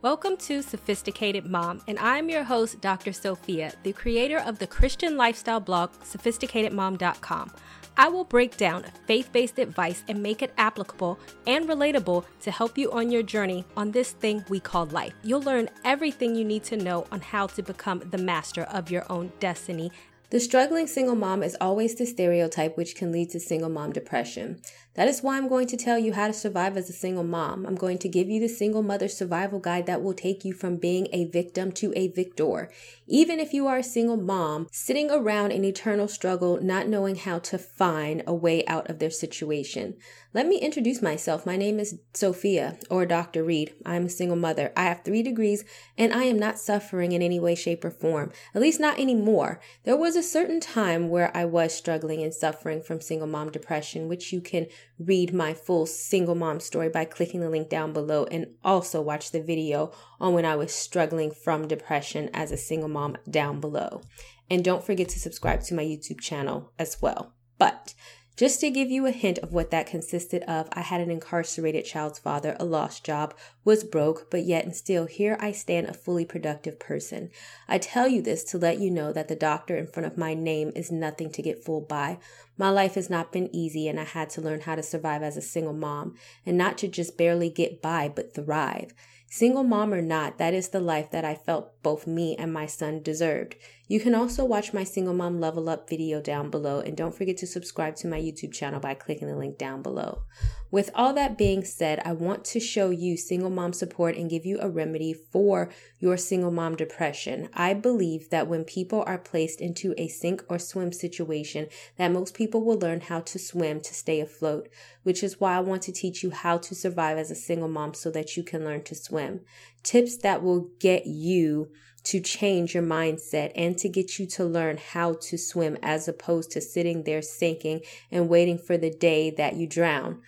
Welcome to Sophisticated Mom, and I'm your host, Dr. Sophia, the creator of the Christian lifestyle blog, sophisticatedmom.com. I will break down faith based advice and make it applicable and relatable to help you on your journey on this thing we call life. You'll learn everything you need to know on how to become the master of your own destiny the struggling single mom is always the stereotype which can lead to single mom depression. That is why I'm going to tell you how to survive as a single mom. I'm going to give you the single mother survival guide that will take you from being a victim to a victor. Even if you are a single mom sitting around in eternal struggle, not knowing how to find a way out of their situation. Let me introduce myself. My name is Sophia or Dr. Reed. I'm a single mother. I have three degrees and I am not suffering in any way, shape, or form. At least not anymore. There was a certain time where I was struggling and suffering from single mom depression, which you can read my full single mom story by clicking the link down below and also watch the video on when I was struggling from depression as a single mom down below. And don't forget to subscribe to my YouTube channel as well. But just to give you a hint of what that consisted of, I had an incarcerated child's father, a lost job, was broke, but yet and still here I stand a fully productive person. I tell you this to let you know that the doctor in front of my name is nothing to get fooled by. My life has not been easy and I had to learn how to survive as a single mom and not to just barely get by, but thrive. Single mom or not, that is the life that I felt both me and my son deserved. You can also watch my single mom level up video down below and don't forget to subscribe to my YouTube channel by clicking the link down below. With all that being said, I want to show you single mom support and give you a remedy for your single mom depression. I believe that when people are placed into a sink or swim situation, that most people will learn how to swim to stay afloat, which is why I want to teach you how to survive as a single mom so that you can learn to swim. Tips that will get you to change your mindset and to get you to learn how to swim as opposed to sitting there sinking and waiting for the day that you drown.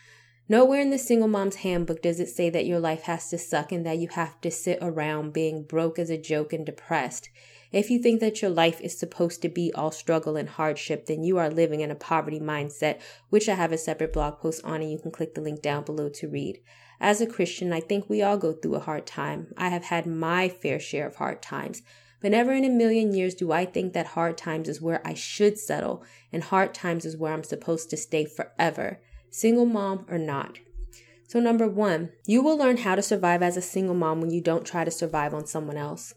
Nowhere in the single mom's handbook does it say that your life has to suck and that you have to sit around being broke as a joke and depressed. If you think that your life is supposed to be all struggle and hardship, then you are living in a poverty mindset, which I have a separate blog post on and you can click the link down below to read. As a Christian, I think we all go through a hard time. I have had my fair share of hard times. But never in a million years do I think that hard times is where I should settle, and hard times is where I'm supposed to stay forever single mom or not. So, number one, you will learn how to survive as a single mom when you don't try to survive on someone else.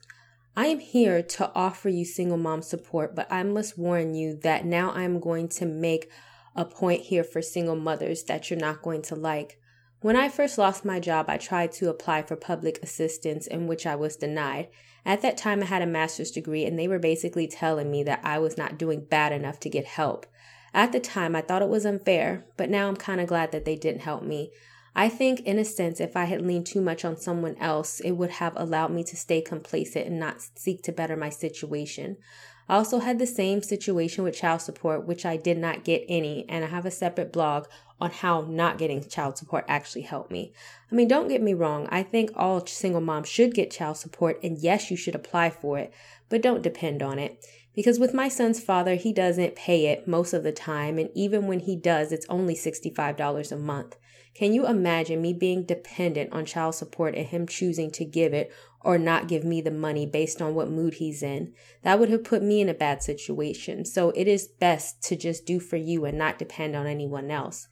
I am here to offer you single mom support, but I must warn you that now I'm going to make a point here for single mothers that you're not going to like. When I first lost my job, I tried to apply for public assistance, in which I was denied. At that time, I had a master's degree, and they were basically telling me that I was not doing bad enough to get help. At the time, I thought it was unfair, but now I'm kind of glad that they didn't help me. I think, in a sense, if I had leaned too much on someone else, it would have allowed me to stay complacent and not seek to better my situation. I also had the same situation with child support, which I did not get any, and I have a separate blog on how not getting child support actually helped me. I mean, don't get me wrong, I think all single moms should get child support, and yes, you should apply for it, but don't depend on it. Because with my son's father, he doesn't pay it most of the time, and even when he does, it's only $65 a month. Can you imagine me being dependent on child support and him choosing to give it or not give me the money based on what mood he's in? That would have put me in a bad situation. So it is best to just do for you and not depend on anyone else.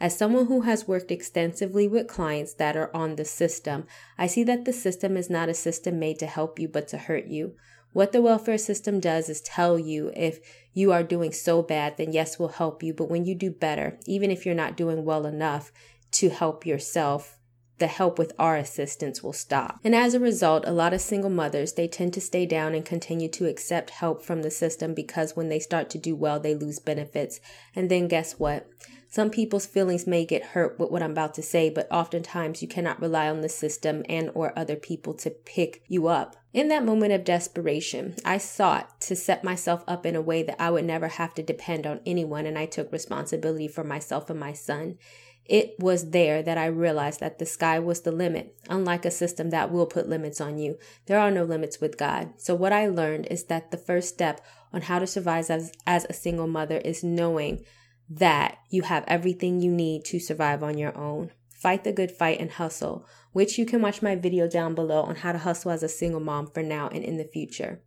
As someone who has worked extensively with clients that are on the system, I see that the system is not a system made to help you but to hurt you. What the welfare system does is tell you if you are doing so bad, then yes, we'll help you. But when you do better, even if you're not doing well enough to help yourself, the help with our assistance will stop. And as a result, a lot of single mothers, they tend to stay down and continue to accept help from the system because when they start to do well, they lose benefits. And then guess what? Some people's feelings may get hurt with what I'm about to say, but oftentimes you cannot rely on the system and or other people to pick you up. In that moment of desperation, I sought to set myself up in a way that I would never have to depend on anyone and I took responsibility for myself and my son. It was there that I realized that the sky was the limit. Unlike a system that will put limits on you, there are no limits with God. So, what I learned is that the first step on how to survive as, as a single mother is knowing that you have everything you need to survive on your own. Fight the good fight and hustle, which you can watch my video down below on how to hustle as a single mom for now and in the future.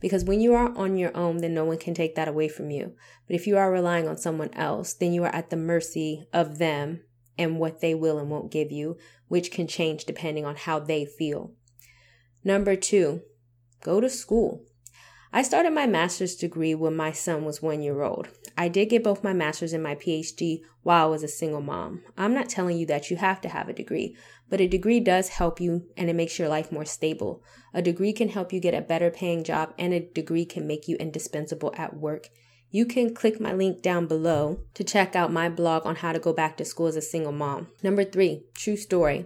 Because when you are on your own, then no one can take that away from you. But if you are relying on someone else, then you are at the mercy of them and what they will and won't give you, which can change depending on how they feel. Number two, go to school. I started my master's degree when my son was one year old. I did get both my master's and my PhD while I was a single mom. I'm not telling you that you have to have a degree, but a degree does help you and it makes your life more stable. A degree can help you get a better paying job, and a degree can make you indispensable at work. You can click my link down below to check out my blog on how to go back to school as a single mom. Number three, true story.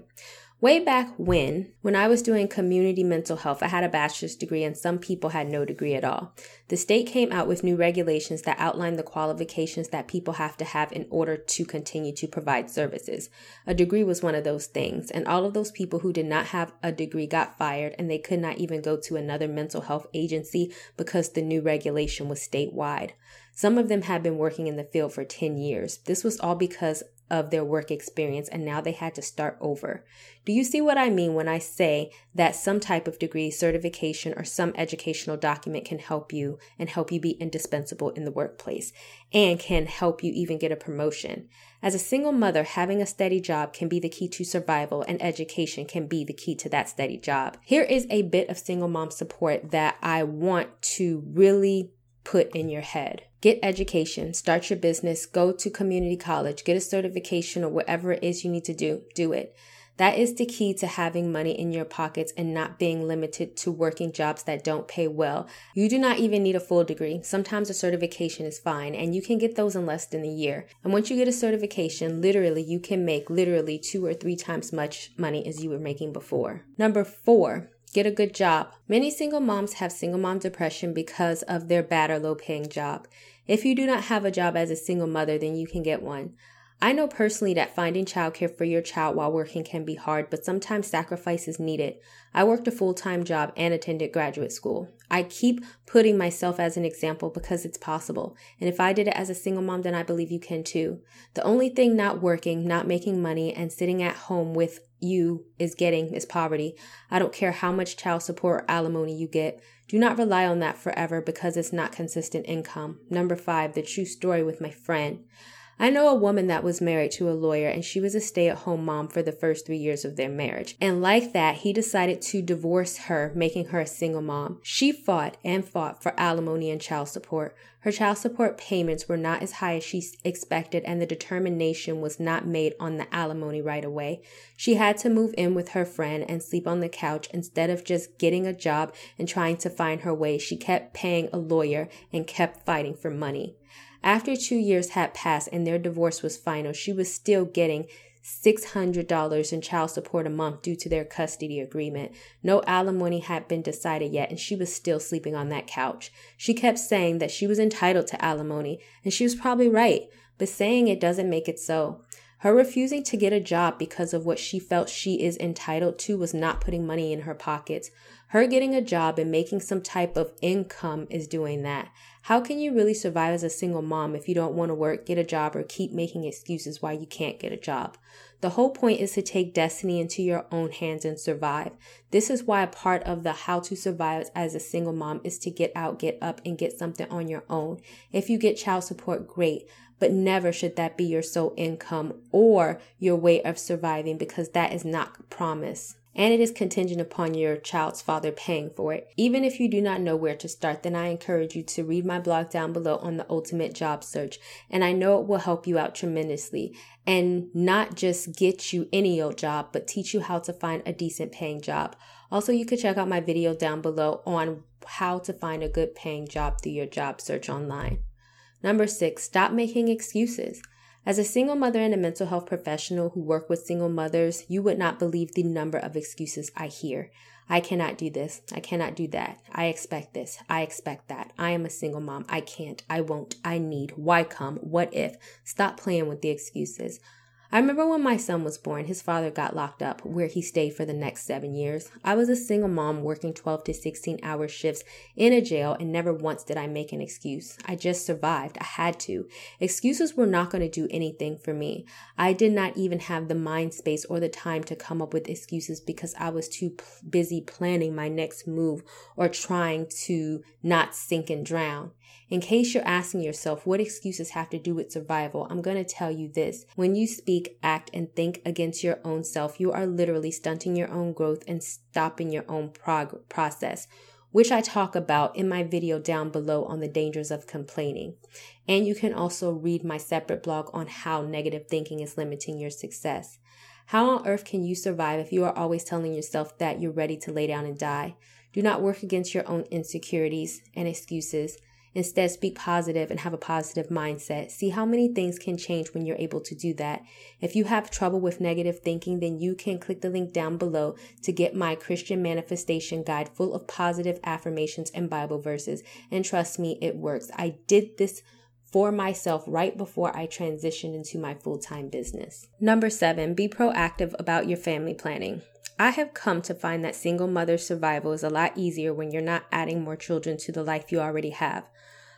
Way back when, when I was doing community mental health, I had a bachelor's degree and some people had no degree at all. The state came out with new regulations that outline the qualifications that people have to have in order to continue to provide services. A degree was one of those things, and all of those people who did not have a degree got fired and they could not even go to another mental health agency because the new regulation was statewide. Some of them had been working in the field for 10 years. This was all because of their work experience and now they had to start over. Do you see what I mean when I say that some type of degree, certification, or some educational document can help you and help you be indispensable in the workplace and can help you even get a promotion? As a single mother, having a steady job can be the key to survival and education can be the key to that steady job. Here is a bit of single mom support that I want to really put in your head. Get education, start your business, go to community college, get a certification or whatever it is you need to do, do it. That is the key to having money in your pockets and not being limited to working jobs that don't pay well. You do not even need a full degree. Sometimes a certification is fine and you can get those in less than a year. And once you get a certification, literally you can make literally two or three times much money as you were making before. Number four, Get a good job. Many single moms have single mom depression because of their bad or low paying job. If you do not have a job as a single mother, then you can get one. I know personally that finding childcare for your child while working can be hard, but sometimes sacrifice is needed. I worked a full time job and attended graduate school. I keep putting myself as an example because it's possible. And if I did it as a single mom, then I believe you can too. The only thing not working, not making money, and sitting at home with you is getting is poverty. I don't care how much child support or alimony you get. Do not rely on that forever because it's not consistent income. Number five, the true story with my friend. I know a woman that was married to a lawyer and she was a stay at home mom for the first three years of their marriage. And like that, he decided to divorce her, making her a single mom. She fought and fought for alimony and child support. Her child support payments were not as high as she expected, and the determination was not made on the alimony right away. She had to move in with her friend and sleep on the couch instead of just getting a job and trying to find her way. She kept paying a lawyer and kept fighting for money. After two years had passed and their divorce was final, she was still getting $600 in child support a month due to their custody agreement. No alimony had been decided yet, and she was still sleeping on that couch. She kept saying that she was entitled to alimony, and she was probably right, but saying it doesn't make it so. Her refusing to get a job because of what she felt she is entitled to was not putting money in her pockets. Her getting a job and making some type of income is doing that. How can you really survive as a single mom if you don't want to work, get a job, or keep making excuses why you can't get a job? The whole point is to take destiny into your own hands and survive. This is why a part of the how to survive as a single mom is to get out, get up, and get something on your own. If you get child support, great, but never should that be your sole income or your way of surviving because that is not promise and it is contingent upon your child's father paying for it. Even if you do not know where to start, then I encourage you to read my blog down below on the ultimate job search, and I know it will help you out tremendously and not just get you any old job, but teach you how to find a decent paying job. Also, you could check out my video down below on how to find a good paying job through your job search online. Number six, stop making excuses. As a single mother and a mental health professional who work with single mothers, you would not believe the number of excuses I hear. I cannot do this. I cannot do that. I expect this. I expect that. I am a single mom. I can't. I won't. I need. Why come? What if? Stop playing with the excuses. I remember when my son was born, his father got locked up, where he stayed for the next seven years. I was a single mom working 12 to 16 hour shifts in a jail, and never once did I make an excuse. I just survived. I had to. Excuses were not going to do anything for me. I did not even have the mind space or the time to come up with excuses because I was too p- busy planning my next move or trying to not sink and drown. In case you're asking yourself what excuses have to do with survival, I'm going to tell you this. When you speak, act, and think against your own self, you are literally stunting your own growth and stopping your own prog- process, which I talk about in my video down below on the dangers of complaining. And you can also read my separate blog on how negative thinking is limiting your success. How on earth can you survive if you are always telling yourself that you're ready to lay down and die? Do not work against your own insecurities and excuses. Instead, speak positive and have a positive mindset. See how many things can change when you're able to do that. If you have trouble with negative thinking, then you can click the link down below to get my Christian manifestation guide full of positive affirmations and Bible verses. And trust me, it works. I did this for myself right before I transitioned into my full time business. Number seven, be proactive about your family planning. I have come to find that single mother survival is a lot easier when you're not adding more children to the life you already have.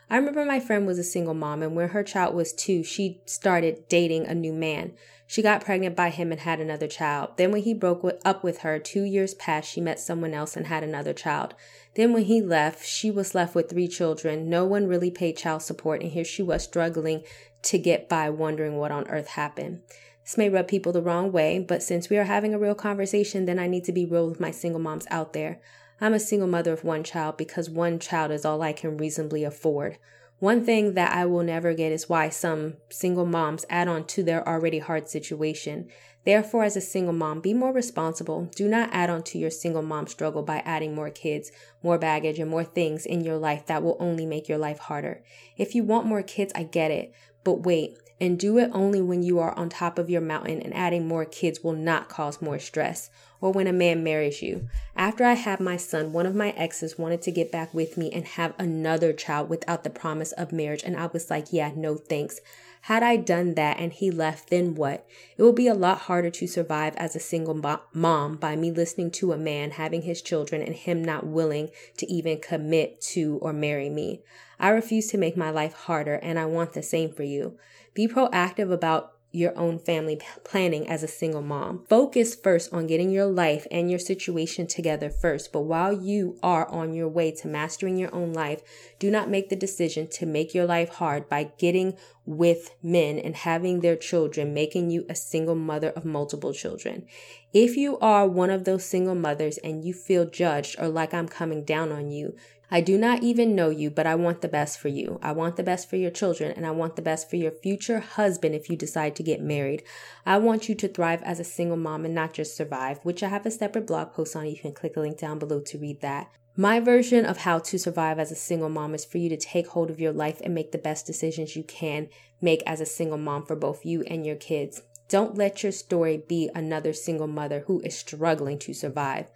I remember my friend was a single mom, and when her child was two, she started dating a new man. She got pregnant by him and had another child. Then, when he broke up with her, two years passed, she met someone else and had another child. Then, when he left, she was left with three children. No one really paid child support, and here she was struggling to get by, wondering what on earth happened. This may rub people the wrong way, but since we are having a real conversation, then I need to be real with my single moms out there. I'm a single mother of one child because one child is all I can reasonably afford. One thing that I will never get is why some single moms add on to their already hard situation. Therefore, as a single mom, be more responsible. Do not add on to your single mom struggle by adding more kids, more baggage, and more things in your life that will only make your life harder. If you want more kids, I get it. But wait, and do it only when you are on top of your mountain and adding more kids will not cause more stress or when a man marries you. After I had my son, one of my exes wanted to get back with me and have another child without the promise of marriage. And I was like, yeah, no thanks. Had I done that and he left, then what? It will be a lot harder to survive as a single mom by me listening to a man having his children and him not willing to even commit to or marry me. I refuse to make my life harder and I want the same for you. Be proactive about your own family planning as a single mom. Focus first on getting your life and your situation together first. But while you are on your way to mastering your own life, do not make the decision to make your life hard by getting with men and having their children, making you a single mother of multiple children. If you are one of those single mothers and you feel judged or like I'm coming down on you, I do not even know you, but I want the best for you. I want the best for your children, and I want the best for your future husband if you decide to get married. I want you to thrive as a single mom and not just survive, which I have a separate blog post on. You can click the link down below to read that. My version of how to survive as a single mom is for you to take hold of your life and make the best decisions you can make as a single mom for both you and your kids. Don't let your story be another single mother who is struggling to survive.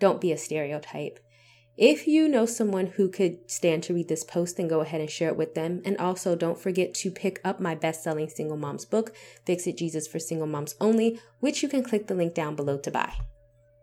Don't be a stereotype. If you know someone who could stand to read this post, then go ahead and share it with them. And also, don't forget to pick up my best selling single moms book, Fix It Jesus for Single Moms Only, which you can click the link down below to buy.